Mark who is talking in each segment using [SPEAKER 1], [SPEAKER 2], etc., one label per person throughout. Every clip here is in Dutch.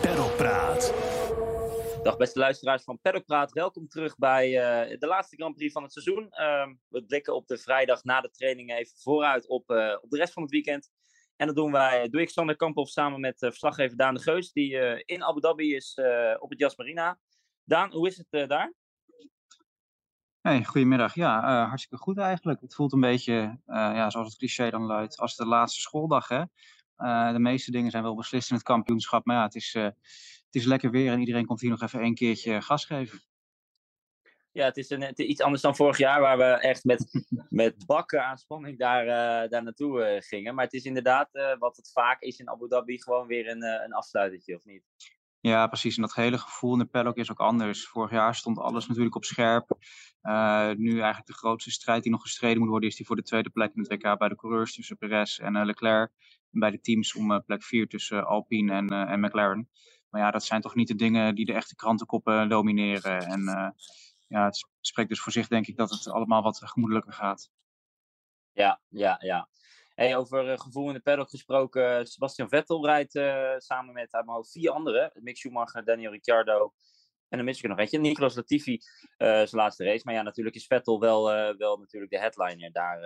[SPEAKER 1] Peddelpraat.
[SPEAKER 2] Dag beste luisteraars van Paddockpraat. Welkom terug bij uh, de laatste Grand Prix van het seizoen. Uh, we blikken op de vrijdag na de training even vooruit op, uh, op de rest van het weekend. En dat doen wij, doe ik Sander Kamphoff samen met uh, verslaggever Daan de Geus, die in Abu Dhabi is op het Jas Marina. Daan, hoe is het daar?
[SPEAKER 3] Hey, goedemiddag. Ja, hartstikke goed eigenlijk. Het voelt een beetje, ja, zoals het cliché dan luidt, als de laatste schooldag. Hè? De meeste dingen zijn wel beslist in het kampioenschap, maar ja, het is het is lekker weer en iedereen komt hier nog even een keertje gas geven.
[SPEAKER 2] Ja, het is, een, het is iets anders dan vorig jaar, waar we echt met, met bakken aan spanning daar, uh, daar naartoe gingen. Maar het is inderdaad, wat het vaak is in Abu Dhabi, gewoon weer een, een afsluitertje, of niet?
[SPEAKER 3] Ja, precies. En dat hele gevoel in de paddock is ook anders. Vorig jaar stond alles natuurlijk op scherp. nu eigenlijk de grootste strijd die nog gestreden moet worden, is die voor de tweede plek in het WK bij de coureurs tussen Perez en Leclerc. Bij de teams om plek 4 tussen Alpine en, en McLaren. Maar ja, dat zijn toch niet de dingen die de echte krantenkoppen domineren. En uh, ja, het spreekt dus voor zich, denk ik, dat het allemaal wat gemoedelijker gaat.
[SPEAKER 2] Ja, ja, ja. Hey, over uh, gevoel in de paddock gesproken. Sebastian Vettel rijdt uh, samen met hoofd vier anderen. Mick Schumacher, Daniel Ricciardo en dan mis ik nog eentje. Nicolas Latifi, zijn laatste race. Maar ja, natuurlijk is Vettel wel, wel natuurlijk de headliner daar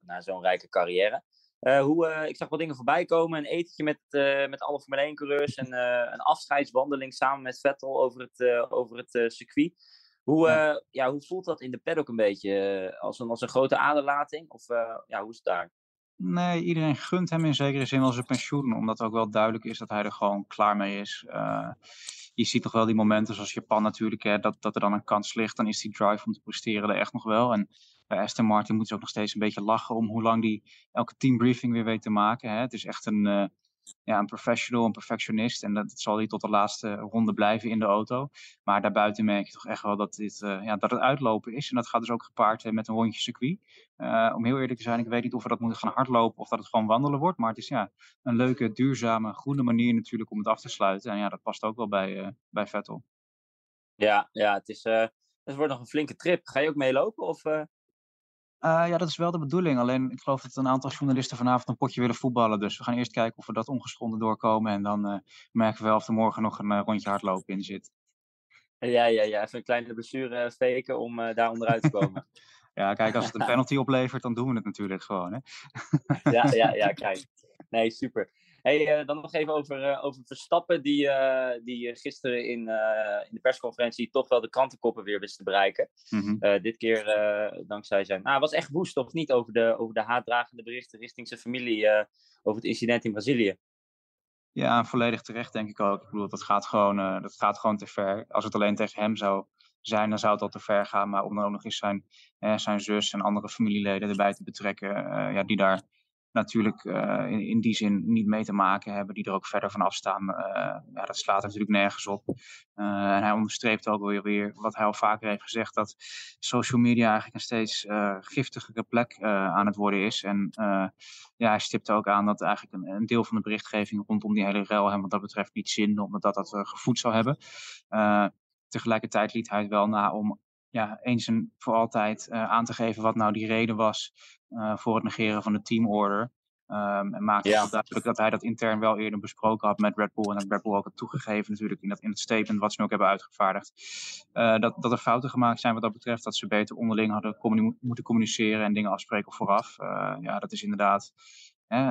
[SPEAKER 2] na zo'n rijke carrière. Uh, hoe, uh, ik zag wat dingen voorbij komen. Een etentje met, uh, met alle Formule 1-coureurs. En een afscheidswandeling samen met Vettel over het, over het circuit. Hoe, ja. ja. hoe voelt dat in de paddock een beetje? als, een, als een grote aderlating? Of ja, hoe is het daar?
[SPEAKER 3] Nee, iedereen gunt hem in zekere zin wel zijn pensioen. Omdat ook wel duidelijk is dat hij er gewoon klaar mee is. je ziet toch wel die momenten zoals Japan natuurlijk. Hè, dat, dat er dan een kans ligt. Dan is die drive om te presteren er echt nog wel. En bij Aston Martin moeten ze ook nog steeds een beetje lachen om hoe lang die elke teambriefing weer weet te maken. Hè. Het is echt een, uh, ja, een professional, een perfectionist. En dat, zal hij tot de laatste ronde blijven in de auto. Maar daarbuiten merk je toch echt wel dat, dit, uh, ja, dat het uitlopen is. En dat gaat dus ook gepaard met een rondje circuit. om heel eerlijk te zijn, ik weet niet of we dat moeten gaan hardlopen of dat het gewoon wandelen wordt. Maar het is ja, een leuke, duurzame, groene manier natuurlijk om het af te sluiten. En ja, dat past ook wel bij, bij Vettel.
[SPEAKER 2] Ja, ja het, is, het wordt nog een flinke trip. Ga je ook meelopen? Of,
[SPEAKER 3] uh, ja, dat is wel de bedoeling. Alleen ik geloof dat een aantal journalisten vanavond een potje willen voetballen. Dus we gaan eerst kijken of we dat ongeschonden doorkomen. En dan uh, merken we wel of er morgen nog een uh, rondje hardlopen in zit.
[SPEAKER 2] Ja, ja, ja. Even een kleine blessure steken om daar onderuit te komen.
[SPEAKER 3] ja, kijk, als het een penalty oplevert, dan doen we het natuurlijk gewoon. Hè?
[SPEAKER 2] ja, ja, ja, kijk. Nee, super. Hey, uh, dan nog even over, uh, over Verstappen, die, uh, die gisteren in, in de persconferentie toch wel de krantenkoppen weer wist te bereiken. Mm -hmm. dit keer dankzij zijn. Nou, hij was echt woest, of niet, over de, over de haatdragende berichten richting zijn familie over het incident in Brazilië.
[SPEAKER 3] Ja, volledig terecht, denk ik ook. Ik bedoel, dat gaat gewoon, dat gaat gewoon te ver. Als het alleen tegen hem zou zijn, dan zou het al te ver gaan. Maar om dan ook nog eens zijn, zijn zus en andere familieleden erbij te betrekken, ja, die daar natuurlijk uh, in, in, die zin niet mee te maken hebben, die er ook verder van afstaan. Uh, ja, dat slaat natuurlijk nergens op. Uh, en hij onderstreept ook weer, weer wat hij al vaker heeft gezegd, dat social media eigenlijk een steeds giftigere plek aan het worden is. En ja, hij stipt ook aan dat eigenlijk een, een, deel van de berichtgeving rondom die hele rel hem wat dat betreft niet zin, omdat dat dat gevoed zou hebben. tegelijkertijd liet hij het wel na om ja, eens en voor altijd uh, aan te geven wat nou die reden was uh, voor het negeren van de teamorder. Um, en maakte ja. duidelijk dat hij dat intern wel eerder besproken had met Red Bull. En dat Red Bull ook had toegegeven natuurlijk in, dat, in het statement wat ze nu ook hebben uitgevaardigd. Uh, dat, dat er fouten gemaakt zijn wat dat betreft. Dat ze beter onderling hadden communi moeten communiceren en dingen afspreken vooraf. ja, dat is inderdaad... Hè,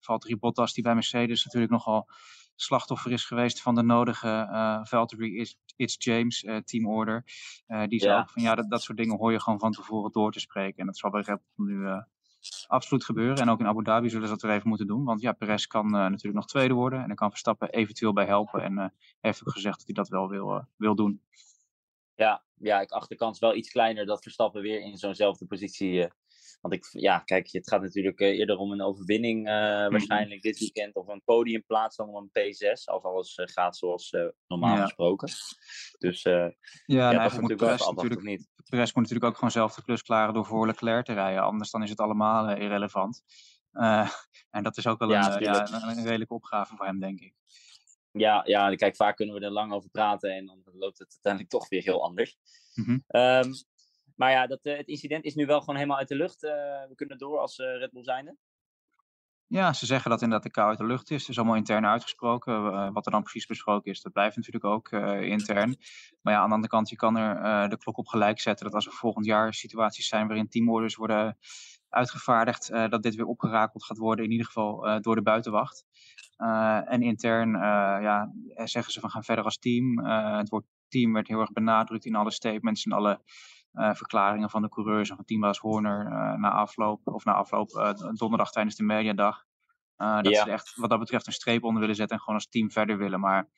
[SPEAKER 3] Valtteri Bottas die bij Mercedes natuurlijk nogal slachtoffer is geweest van de nodige uh, Valtteri It's James uh, team order. Uh, die zei ook van ja, dat, dat soort dingen hoor je gewoon van tevoren door te spreken. En dat zal bij Red Bull nu absoluut gebeuren. En ook in Abu Dhabi zullen ze dat er even moeten doen. Want ja, Perez kan natuurlijk nog tweede worden. En dan kan Verstappen eventueel bij helpen. En heeft ook gezegd dat hij dat wel wil, wil doen.
[SPEAKER 2] Ja, ja, ik acht de kans wel iets kleiner dat Verstappen weer in zo'nzelfde positie want ik, ja, kijk, het gaat natuurlijk uh, eerder om een overwinning uh, waarschijnlijk dit weekend. Of een podiumplaats dan om een P6. Als alles uh, gaat zoals normaal ja. gesproken. Dus ja,
[SPEAKER 3] ja nou, dat moet natuurlijk Perez, natuurlijk, niet. Perez moet natuurlijk ook gewoon zelf de klus klaren door voor Leclerc te rijden. Anders dan is het allemaal irrelevant. en dat is ook wel ja, een, ja, een, een redelijke opgave voor hem, denk ik.
[SPEAKER 2] Ja, ja, kijk, vaak kunnen we er lang over praten en dan loopt het uiteindelijk toch weer heel anders. Mm -hmm. um, maar ja, dat, uh, het incident is nu wel gewoon helemaal uit de lucht. Uh, we kunnen door als uh, Red Bull zijnde.
[SPEAKER 3] Ja, ze zeggen dat inderdaad de kou uit de lucht is. Het is allemaal intern uitgesproken. Wat er dan precies besproken is, dat blijft natuurlijk ook intern. Maar ja, aan de andere kant, je kan er de klok op gelijk zetten dat als er volgend jaar situaties zijn waarin teamorders worden uitgevaardigd, dat dit weer opgerakeld gaat worden, in ieder geval door de buitenwacht. en intern ja, zeggen ze van gaan verder als team. het woord team werd heel erg benadrukt in alle statements en alle uh, verklaringen van de coureurs en van teambaas Horner uh, na afloop, of na afloop uh, donderdag tijdens de mediadag. dat ja. ze echt wat dat betreft een streep onder willen zetten en gewoon als team verder willen. Maar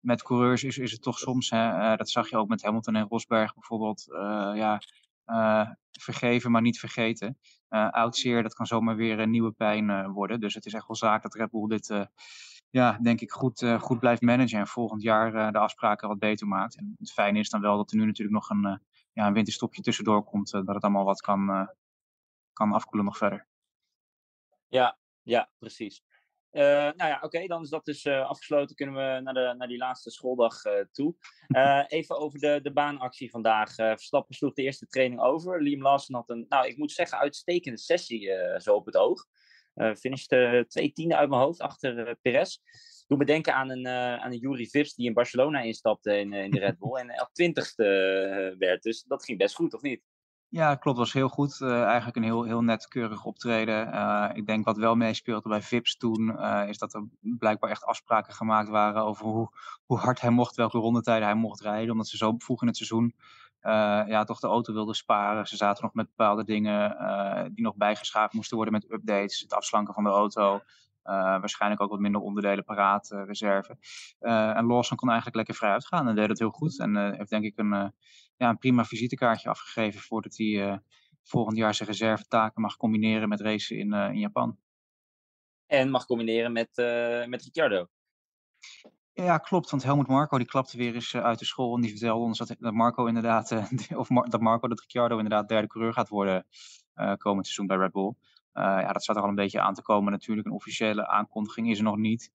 [SPEAKER 3] met coureurs is, is het toch soms, hè, dat zag je ook met Hamilton en Rosberg bijvoorbeeld, ja, vergeven maar niet vergeten. Uh, oud zeer, dat kan zomaar weer een nieuwe pijn worden. Dus het is echt wel zaak dat Red Bull dit ja, denk ik, goed, uh, goed blijft managen en volgend jaar uh, de afspraken wat beter maakt. En het fijne is dan wel dat er nu natuurlijk nog een, uh, ja, een winterstopje tussendoor komt, dat het allemaal wat kan, kan afkoelen nog verder.
[SPEAKER 2] Ja, ja, precies. nou ja, oké, dan is dat dus afgesloten. Kunnen we naar, de, naar die laatste schooldag toe. even over de, de baanactie vandaag. Verstappen sloeg de eerste training over. Liam Lawson had een, nou, ik moet zeggen, uitstekende sessie zo op het oog. Uh, finishte twee tiende uit mijn hoofd achter Perez. Doe me denken aan een, uh, aan een Jury Vips die in Barcelona instapte in, in de Red Bull. en elk twintigste werd. Dus dat ging best goed, of niet?
[SPEAKER 3] Ja, klopt. was heel goed. eigenlijk een heel, heel net keurig optreden. ik denk wat wel meespeelde bij Vips toen, is dat er blijkbaar echt afspraken gemaakt waren over hoe, hoe hard hij mocht, welke rondetijden hij mocht rijden. Omdat ze zo vroeg in het seizoen ja, toch de auto wilden sparen. Ze zaten nog met bepaalde dingen die nog bijgeschaafd moesten worden met updates. Het afslanken van de auto. Uh, waarschijnlijk ook wat minder onderdelen paraat, reserve. en Lawson kon eigenlijk lekker vrij uitgaan en deed het heel goed. En heeft denk ik een, ja, een prima visitekaartje afgegeven voordat hij volgend jaar zijn reservetaken mag combineren met racen in, in Japan.
[SPEAKER 2] En mag combineren met, met Ricciardo.
[SPEAKER 3] Ja, klopt. Want Helmut Marco die klapte weer eens eh, uit de school en die vertelde ons dat, Marco inderdaad, eh, of dat Marco dat Ricciardo inderdaad derde coureur gaat worden komend seizoen bij Red Bull. Ja, dat zat er al een beetje aan te komen natuurlijk. Een officiële aankondiging is er nog niet.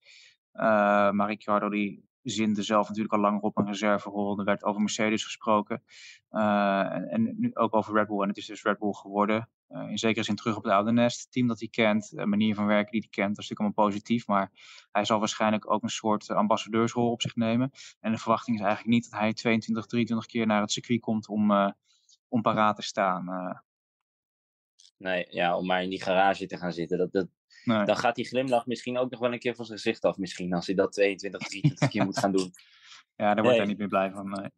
[SPEAKER 3] maar Ricciardo die zinde zelf natuurlijk al langer op een reserverol. Er werd over Mercedes gesproken. en, en, nu ook over Red Bull. En het is dus Red Bull geworden. In zekere zin terug op het oude nest. team dat hij kent, de manier van werken die hij kent, dat is natuurlijk allemaal positief. Maar hij zal waarschijnlijk ook een soort ambassadeursrol op zich nemen. En de verwachting is eigenlijk niet dat hij 22, 23 keer naar het circuit komt om, om paraat te staan.
[SPEAKER 2] Nee, ja, om maar in die garage te gaan zitten. Dat, dat, nee. Dan gaat die glimlach misschien ook nog wel een keer van zijn gezicht af. Misschien als hij dat 22, 23 keer moet gaan doen.
[SPEAKER 3] Ja, daar wordt nee. hij niet meer blij van. Nee.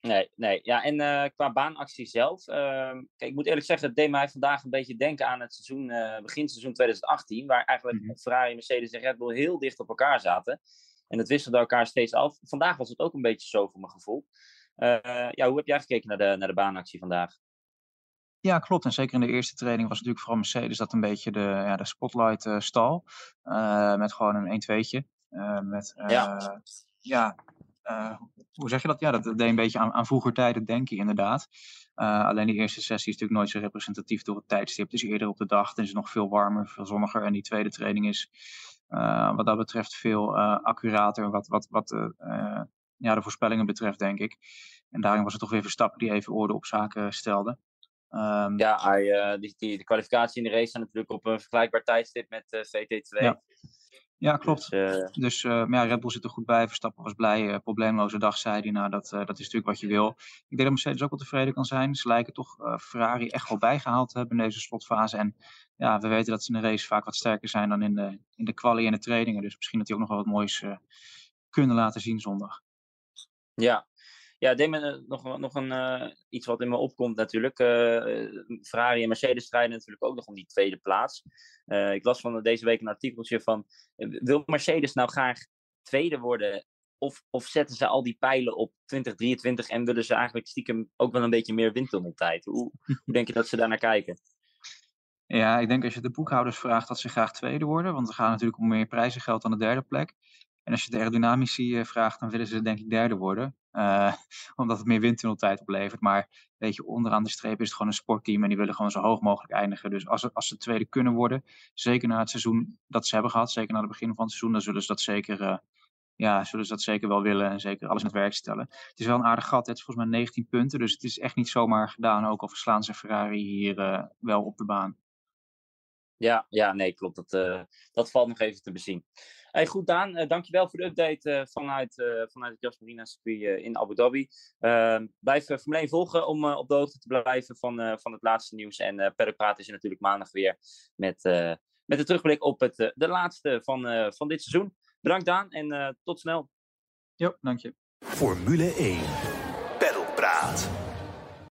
[SPEAKER 2] Nee, nee. Ja, en uh, qua baanactie zelf. Uh, kijk, ik moet eerlijk zeggen, het deed mij vandaag een beetje denken aan het seizoen, uh, begin seizoen 2018. Waar eigenlijk mm-hmm. Ferrari, Mercedes en Red Bull heel dicht op elkaar zaten. En het wisselde elkaar steeds af. Vandaag was het ook een beetje zo voor mijn gevoel. Eh, ja, hoe heb jij gekeken naar de, naar de baanactie vandaag?
[SPEAKER 3] Ja, klopt. En zeker in de eerste training was natuurlijk vooral Mercedes dat een beetje de, ja, de spotlight stal. met gewoon een 1-2'tje. met ja. ja, uh, hoe zeg je dat? Ja, dat deed een beetje aan, aan vroeger tijden denken, inderdaad. Uh, alleen die eerste sessie is natuurlijk nooit zo representatief door het tijdstip. Het is eerder op de dag, het is nog veel warmer, veel zonniger. En die tweede training is uh, wat dat betreft veel accurater, wat, wat, wat ja, de voorspellingen betreft, denk ik. En daarin was het toch weer Verstappen die even orde op zaken stelde.
[SPEAKER 2] Um, ja, hij, die, die, de kwalificatie in de race zijn natuurlijk op een vergelijkbaar tijdstip met VT2.
[SPEAKER 3] Ja. Ja, klopt. Dus, uh... dus uh, ja, Red Bull zit er goed bij. Verstappen was blij. Uh, probleemloze dag, zei hij. Nou, dat, dat is natuurlijk wat je wil. Ik denk dat Mercedes ook wel tevreden kan zijn. Ze lijken toch Ferrari echt wel bijgehaald te hebben in deze slotfase. En ja, we weten dat ze in de race vaak wat sterker zijn dan in de, in de quali en de trainingen. Dus misschien dat die ook nog wel wat moois kunnen laten zien zondag.
[SPEAKER 2] Ja, ja, deed me nog, nog een, uh, iets wat in me opkomt natuurlijk. Uh, Ferrari en Mercedes strijden natuurlijk ook nog om die tweede plaats. Ik las van deze week een artikeltje van... wil Mercedes nou graag tweede worden? Of, of zetten ze al die pijlen op 2023 en willen ze eigenlijk stiekem ook wel een beetje meer windtunneltijd? Hoe, hoe denk je dat ze daar naar kijken?
[SPEAKER 3] Ja, ik denk als je de boekhouders vraagt dat ze graag tweede worden. Want ze gaan natuurlijk om meer prijzengeld dan de derde plek. En als je de aerodynamici vraagt, dan willen ze denk ik derde worden. Uh, omdat het meer windtunneltijd oplevert. Maar weet je, onderaan de streep is het gewoon een sportteam en die willen gewoon zo hoog mogelijk eindigen. Dus als, als ze tweede kunnen worden, zeker na het seizoen dat ze hebben gehad, zeker na het begin van het seizoen, dan zullen ze dat zeker, uh, ja, zullen ze dat zeker wel willen en zeker alles in het werk stellen. Het is wel een aardig gat, het is volgens mij 19 punten, dus het is echt niet zomaar gedaan, ook al verslaan ze Ferrari hier uh, wel op de baan.
[SPEAKER 2] Ja, ja, nee, klopt. Dat, dat valt nog even te bezien. Hey, goed, Daan. Uh, dankjewel voor de update vanuit, vanuit het Jasmarina circuit in Abu Dhabi. Ehm, blijf Formule 1 volgen om op de hoogte te blijven van, van het laatste nieuws. En uh, Praat is er natuurlijk maandag weer met, met een terugblik op het, de laatste van, van dit seizoen. Bedankt, Daan. En tot snel.
[SPEAKER 3] Jo, dank je.
[SPEAKER 1] Formule 1. Praat.